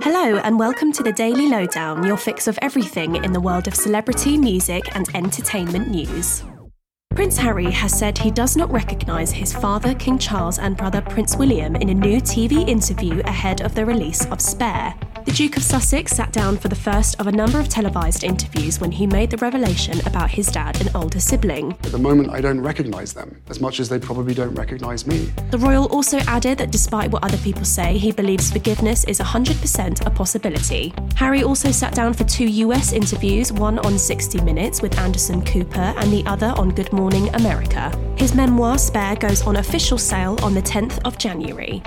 Hello, and welcome to the Daily Lowdown, your fix of everything in the world of celebrity, music, and entertainment news. Prince Harry has said he does not recognise his father, King Charles, and brother, Prince William, in a new TV interview ahead of the release of Spare. The Duke of Sussex sat down for the first of a number of televised interviews when he made the revelation about his dad and older sibling. At the moment, I don't recognise them as much as they probably don't recognise me. The royal also added that despite what other people say, he believes forgiveness is 100% a possibility. Harry also sat down for two US interviews, one on 60 Minutes with Anderson Cooper and the other on Good Morning America. His memoir, Spare, goes on official sale on the 10th of January.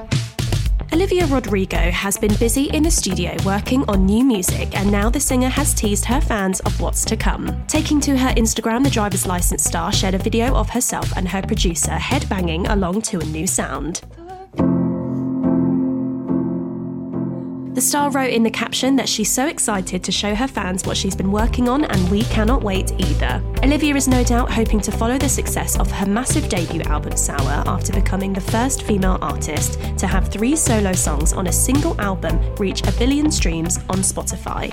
Olivia Rodrigo has been busy in the studio working on new music, and now the singer has teased her fans of what's to come. Taking to her Instagram, the driver's license star shared a video of herself and her producer headbanging along to a new sound. The star wrote in the caption that she's so excited to show her fans what she's been working on, and we cannot wait either. Olivia is no doubt hoping to follow the success of her massive debut album Sour after becoming the first female artist to have three solo songs on a single album reach a billion streams on Spotify.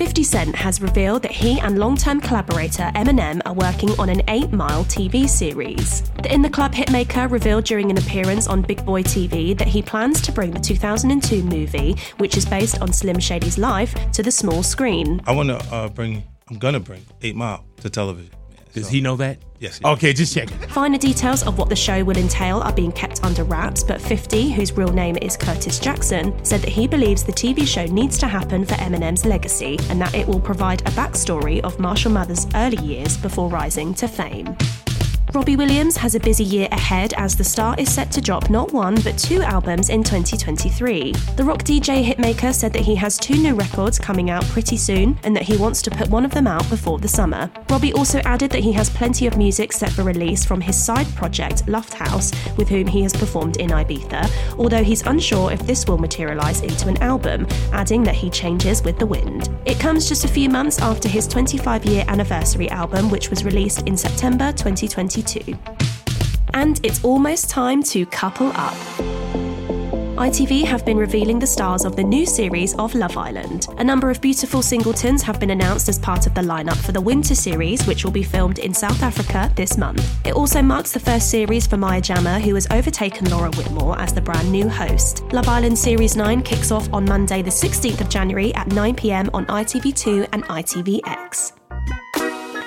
50 Cent has revealed that he and long-term collaborator Eminem are working on an 8 Mile TV series. The In the Club hitmaker revealed during an appearance on Big Boy TV that he plans to bring the 2002 movie, which is based on Slim Shady's life, to the small screen. I want to uh, bring, I'm going to bring 8 Mile to television. Does So- he know that? Yes. he Okay, just checking. Finer details of what the show will entail are being kept under wraps, but 50, whose real name is Curtis Jackson, said that he believes the TV show needs to happen for Eminem's legacy and that it will provide a backstory of Marshall Mathers' early years before rising to fame. Robbie Williams has a busy year ahead as the star is set to drop not one but two albums in 2023. The rock DJ hitmaker said that he has two new records coming out pretty soon and that he wants to put one of them out before the summer. Robbie also added that he has plenty of music set for release from his side project Lufthaus, with whom he has performed in Ibiza, although he's unsure if this will materialise into an album, adding that he changes with the wind. It comes just a few months after his 25 year anniversary album, which was released in September 2022. And it's almost time to couple up. ITV have been revealing the stars of the new series of Love Island. A number of beautiful singletons have been announced as part of the lineup for the winter series, which will be filmed in South Africa this month. It also marks the first series for Maya Jama, who has overtaken Laura Whitmore as the brand new host. Love Island Series 9 kicks off on Monday, the 16th of January at 9 pm on ITV2 and ITVX.